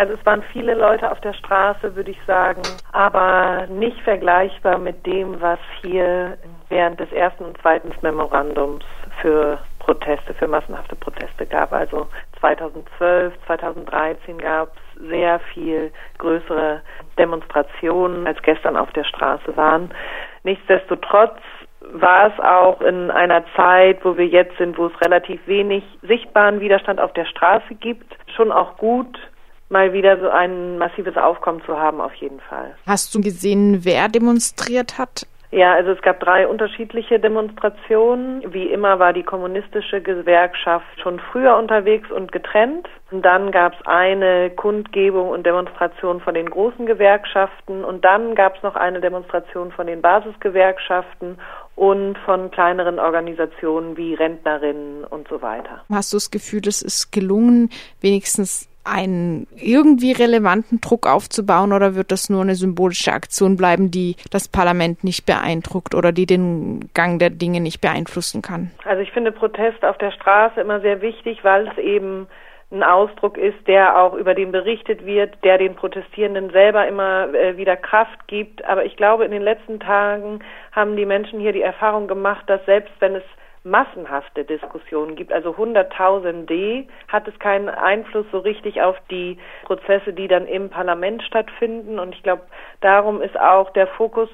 Also es waren viele Leute auf der Straße, würde ich sagen, aber nicht vergleichbar mit dem, was hier während des ersten und zweiten Memorandums für Proteste, für massenhafte Proteste gab. Also 2012, 2013 gab es sehr viel größere Demonstrationen, als gestern auf der Straße waren. Nichtsdestotrotz war es auch in einer Zeit, wo wir jetzt sind, wo es relativ wenig sichtbaren Widerstand auf der Straße gibt, schon auch gut, mal wieder so ein massives Aufkommen zu haben, auf jeden Fall. Hast du gesehen, wer demonstriert hat? Ja, also es gab drei unterschiedliche Demonstrationen. Wie immer war die kommunistische Gewerkschaft schon früher unterwegs und getrennt. Und dann gab es eine Kundgebung und Demonstration von den großen Gewerkschaften und dann gab es noch eine Demonstration von den Basisgewerkschaften und von kleineren Organisationen wie Rentnerinnen und so weiter. Hast du das Gefühl, es ist gelungen, wenigstens einen irgendwie relevanten Druck aufzubauen oder wird das nur eine symbolische Aktion bleiben, die das Parlament nicht beeindruckt oder die den Gang der Dinge nicht beeinflussen kann? Also ich finde Protest auf der Straße immer sehr wichtig, weil es eben ein Ausdruck ist, der auch über den berichtet wird, der den Protestierenden selber immer äh, wieder Kraft gibt. Aber ich glaube, in den letzten Tagen haben die Menschen hier die Erfahrung gemacht, dass selbst wenn es massenhafte Diskussionen gibt, also hunderttausende, hat es keinen Einfluss so richtig auf die Prozesse, die dann im Parlament stattfinden. Und ich glaube, darum ist auch der Fokus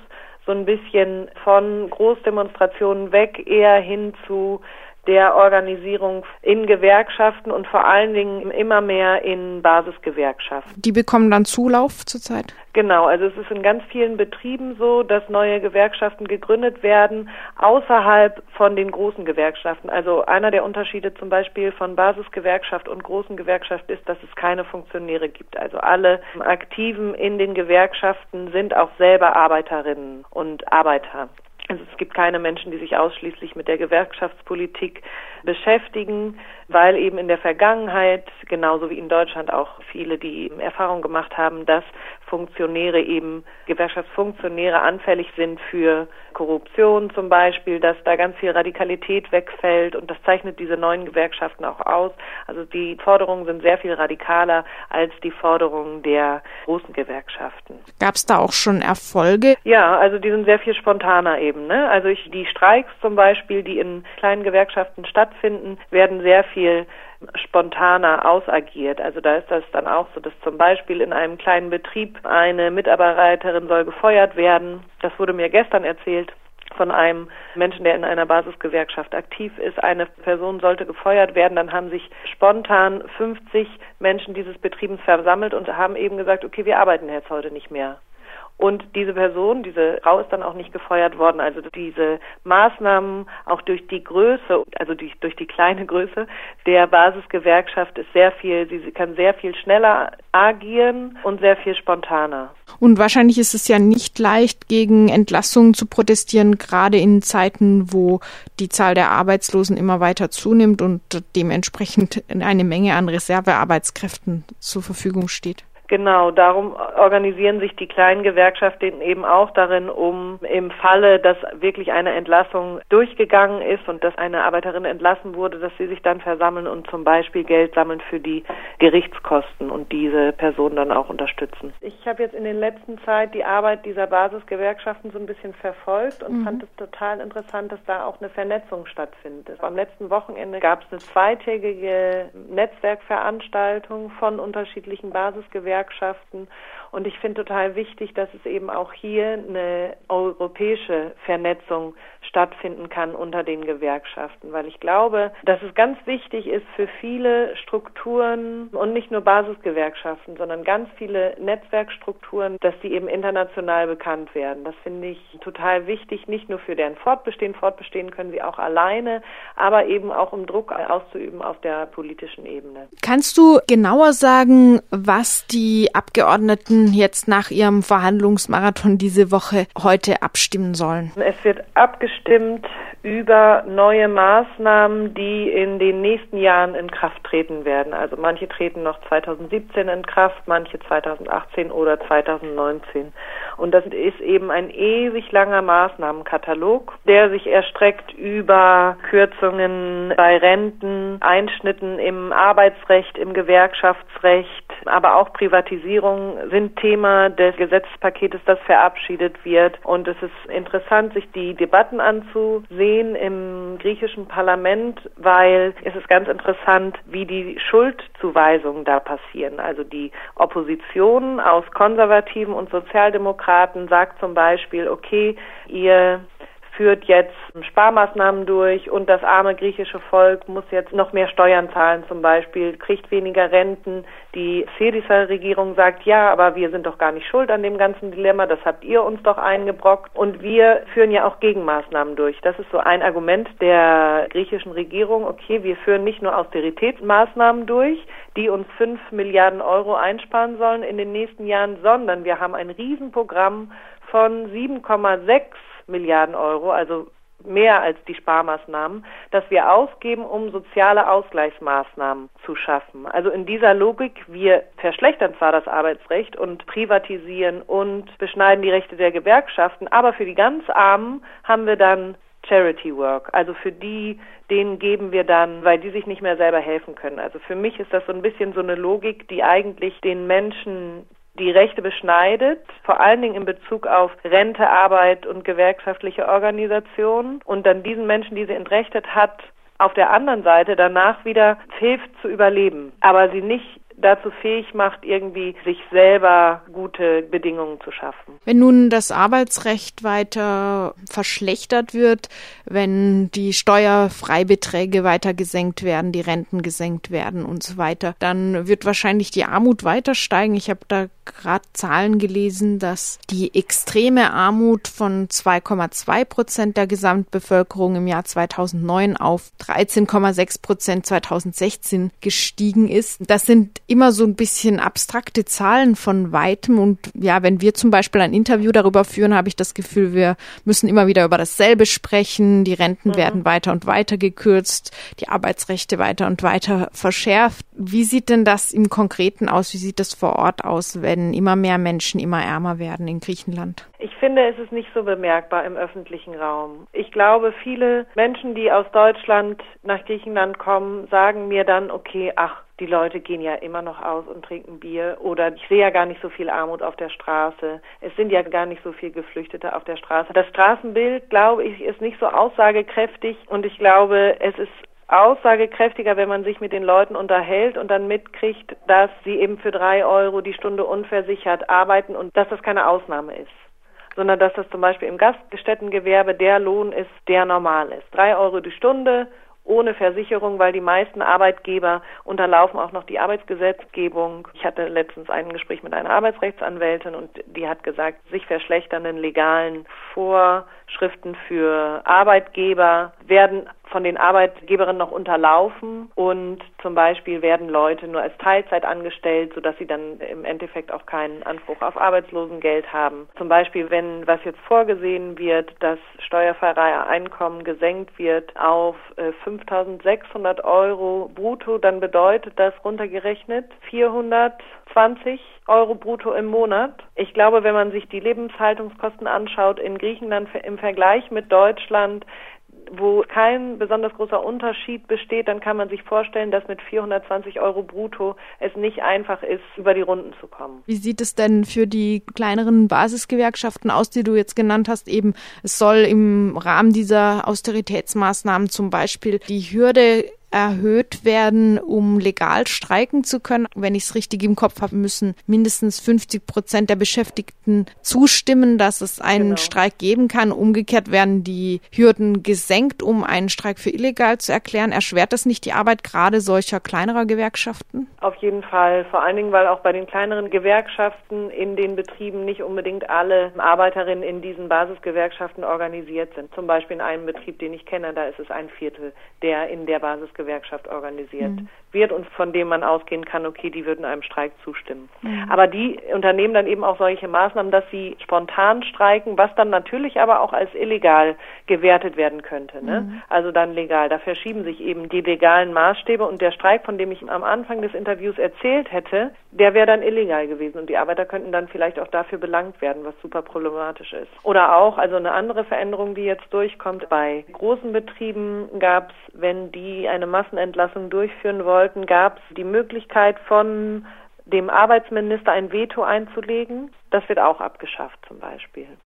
so ein bisschen von Großdemonstrationen weg eher hin zu der Organisierung in Gewerkschaften und vor allen Dingen immer mehr in Basisgewerkschaften. Die bekommen dann Zulauf zurzeit? Genau, also es ist in ganz vielen Betrieben so, dass neue Gewerkschaften gegründet werden außerhalb von den großen Gewerkschaften. Also einer der Unterschiede zum Beispiel von Basisgewerkschaft und großen Gewerkschaft ist, dass es keine Funktionäre gibt. Also alle Aktiven in den Gewerkschaften sind auch selber Arbeiterinnen und Arbeiter. Also es gibt keine Menschen, die sich ausschließlich mit der Gewerkschaftspolitik beschäftigen, weil eben in der Vergangenheit, genauso wie in Deutschland auch viele, die Erfahrung gemacht haben, dass Funktionäre eben, Gewerkschaftsfunktionäre anfällig sind für Korruption zum Beispiel, dass da ganz viel Radikalität wegfällt und das zeichnet diese neuen Gewerkschaften auch aus. Also die Forderungen sind sehr viel radikaler als die Forderungen der großen Gewerkschaften. Gab es da auch schon Erfolge? Ja, also die sind sehr viel spontaner eben. Ne? Also ich, die Streiks zum Beispiel, die in kleinen Gewerkschaften stattfinden, werden sehr viel spontaner ausagiert. Also da ist das dann auch so, dass zum Beispiel in einem kleinen Betrieb eine Mitarbeiterin soll gefeuert werden. Das wurde mir gestern erzählt von einem Menschen, der in einer Basisgewerkschaft aktiv ist. Eine Person sollte gefeuert werden. Dann haben sich spontan 50 Menschen dieses Betriebens versammelt und haben eben gesagt, okay, wir arbeiten jetzt heute nicht mehr. Und diese Person, diese Frau ist dann auch nicht gefeuert worden. Also diese Maßnahmen auch durch die Größe, also durch, durch die kleine Größe der Basisgewerkschaft ist sehr viel, sie kann sehr viel schneller agieren und sehr viel spontaner. Und wahrscheinlich ist es ja nicht leicht, gegen Entlassungen zu protestieren, gerade in Zeiten, wo die Zahl der Arbeitslosen immer weiter zunimmt und dementsprechend eine Menge an Reservearbeitskräften zur Verfügung steht. Genau, darum organisieren sich die kleinen Gewerkschaften eben auch darin, um im Falle, dass wirklich eine Entlassung durchgegangen ist und dass eine Arbeiterin entlassen wurde, dass sie sich dann versammeln und zum Beispiel Geld sammeln für die Gerichtskosten und diese Person dann auch unterstützen. Ich habe jetzt in den letzten Zeit die Arbeit dieser Basisgewerkschaften so ein bisschen verfolgt und mhm. fand es total interessant, dass da auch eine Vernetzung stattfindet. Am letzten Wochenende gab es eine zweitägige Netzwerkveranstaltung von unterschiedlichen Basisgewerkschaften Gewerkschaften. Und ich finde total wichtig, dass es eben auch hier eine europäische Vernetzung stattfinden kann unter den Gewerkschaften, weil ich glaube, dass es ganz wichtig ist für viele Strukturen und nicht nur Basisgewerkschaften, sondern ganz viele Netzwerkstrukturen, dass die eben international bekannt werden. Das finde ich total wichtig, nicht nur für deren Fortbestehen. Fortbestehen können sie auch alleine, aber eben auch um Druck auszuüben auf der politischen Ebene. Kannst du genauer sagen, was die Abgeordneten jetzt nach ihrem Verhandlungsmarathon diese Woche heute abstimmen sollen? Es wird abgestimmt abgestimmt über neue Maßnahmen, die in den nächsten Jahren in Kraft treten werden. Also manche treten noch 2017 in Kraft, manche 2018 oder 2019. Und das ist eben ein ewig langer Maßnahmenkatalog, der sich erstreckt über Kürzungen bei Renten, Einschnitten im Arbeitsrecht, im Gewerkschaftsrecht, aber auch Privatisierung sind Thema des Gesetzespaketes, das verabschiedet wird. Und es ist interessant, sich die Debatten anzusehen im griechischen Parlament, weil es ist ganz interessant, wie die Schuldzuweisungen da passieren. Also die Opposition aus Konservativen und Sozialdemokraten sagt zum Beispiel, okay, ihr führt jetzt Sparmaßnahmen durch und das arme griechische Volk muss jetzt noch mehr Steuern zahlen zum Beispiel, kriegt weniger Renten. Die Syriza-Regierung sagt, ja, aber wir sind doch gar nicht schuld an dem ganzen Dilemma, das habt ihr uns doch eingebrockt und wir führen ja auch Gegenmaßnahmen durch. Das ist so ein Argument der griechischen Regierung, okay, wir führen nicht nur Austeritätsmaßnahmen durch, die uns fünf Milliarden Euro einsparen sollen in den nächsten Jahren, sondern wir haben ein Riesenprogramm von 7,6 Milliarden Euro, also mehr als die Sparmaßnahmen, dass wir ausgeben, um soziale Ausgleichsmaßnahmen zu schaffen. Also in dieser Logik, wir verschlechtern zwar das Arbeitsrecht und privatisieren und beschneiden die Rechte der Gewerkschaften, aber für die ganz Armen haben wir dann Charity Work. Also für die, denen geben wir dann, weil die sich nicht mehr selber helfen können. Also für mich ist das so ein bisschen so eine Logik, die eigentlich den Menschen die Rechte beschneidet, vor allen Dingen in Bezug auf Rente, Arbeit und gewerkschaftliche Organisationen und dann diesen Menschen, die sie entrechtet hat, auf der anderen Seite danach wieder hilft zu überleben, aber sie nicht dazu fähig macht, irgendwie sich selber gute Bedingungen zu schaffen. Wenn nun das Arbeitsrecht weiter verschlechtert wird, wenn die Steuerfreibeträge weiter gesenkt werden, die Renten gesenkt werden und so weiter, dann wird wahrscheinlich die Armut weiter steigen. Ich habe da gerade Zahlen gelesen, dass die extreme Armut von 2,2 Prozent der Gesamtbevölkerung im Jahr 2009 auf 13,6 Prozent 2016 gestiegen ist. Das sind immer so ein bisschen abstrakte Zahlen von weitem. Und ja, wenn wir zum Beispiel ein Interview darüber führen, habe ich das Gefühl, wir müssen immer wieder über dasselbe sprechen. Die Renten mhm. werden weiter und weiter gekürzt, die Arbeitsrechte weiter und weiter verschärft. Wie sieht denn das im Konkreten aus? Wie sieht das vor Ort aus, wenn immer mehr Menschen immer ärmer werden in Griechenland? Ich finde, es ist nicht so bemerkbar im öffentlichen Raum. Ich glaube, viele Menschen, die aus Deutschland nach Griechenland kommen, sagen mir dann, okay, ach, die Leute gehen ja immer noch aus und trinken Bier oder ich sehe ja gar nicht so viel Armut auf der Straße. Es sind ja gar nicht so viel Geflüchtete auf der Straße. Das Straßenbild, glaube ich, ist nicht so aussagekräftig und ich glaube, es ist aussagekräftiger, wenn man sich mit den Leuten unterhält und dann mitkriegt, dass sie eben für drei Euro die Stunde unversichert arbeiten und dass das keine Ausnahme ist sondern dass das zum Beispiel im Gaststättengewerbe der Lohn ist, der normal ist. Drei Euro die Stunde, ohne Versicherung, weil die meisten Arbeitgeber unterlaufen auch noch die Arbeitsgesetzgebung. Ich hatte letztens ein Gespräch mit einer Arbeitsrechtsanwältin und die hat gesagt, sich verschlechternden legalen Vorschriften für Arbeitgeber werden von den Arbeitgeberinnen noch unterlaufen und zum Beispiel werden Leute nur als Teilzeit angestellt, sodass sie dann im Endeffekt auch keinen Anspruch auf Arbeitslosengeld haben. Zum Beispiel, wenn was jetzt vorgesehen wird, dass steuerfreie Einkommen gesenkt wird auf äh, 5.600 Euro brutto, dann bedeutet das runtergerechnet 420 Euro brutto im Monat. Ich glaube, wenn man sich die Lebenshaltungskosten anschaut in Griechenland im Vergleich mit Deutschland, wo kein besonders großer Unterschied besteht, dann kann man sich vorstellen, dass mit 420 Euro brutto es nicht einfach ist, über die Runden zu kommen. Wie sieht es denn für die kleineren Basisgewerkschaften aus, die du jetzt genannt hast? Eben, es soll im Rahmen dieser Austeritätsmaßnahmen zum Beispiel die Hürde erhöht werden, um legal streiken zu können. Wenn ich es richtig im Kopf habe, müssen mindestens 50 Prozent der Beschäftigten zustimmen, dass es einen genau. Streik geben kann. Umgekehrt werden die Hürden gesenkt, um einen Streik für illegal zu erklären. Erschwert das nicht die Arbeit gerade solcher kleinerer Gewerkschaften? Auf jeden Fall. Vor allen Dingen, weil auch bei den kleineren Gewerkschaften in den Betrieben nicht unbedingt alle Arbeiterinnen in diesen Basisgewerkschaften organisiert sind. Zum Beispiel in einem Betrieb, den ich kenne, da ist es ein Viertel, der in der Basis Gewerkschaft organisiert. Mhm. wird und von dem man ausgehen kann, okay, die würden einem Streik zustimmen. Mhm. Aber die unternehmen dann eben auch solche Maßnahmen, dass sie spontan streiken, was dann natürlich aber auch als illegal gewertet werden könnte. Ne? Mhm. Also dann legal. Da verschieben sich eben die legalen Maßstäbe und der Streik, von dem ich am Anfang des Interviews erzählt hätte, der wäre dann illegal gewesen und die Arbeiter könnten dann vielleicht auch dafür belangt werden, was super problematisch ist. Oder auch, also eine andere Veränderung, die jetzt durchkommt, bei großen Betrieben gab es, wenn die eine Massenentlassung durchführen wollten, gab es die Möglichkeit von dem Arbeitsminister ein Veto einzulegen. Das wird auch abgeschafft zum Beispiel.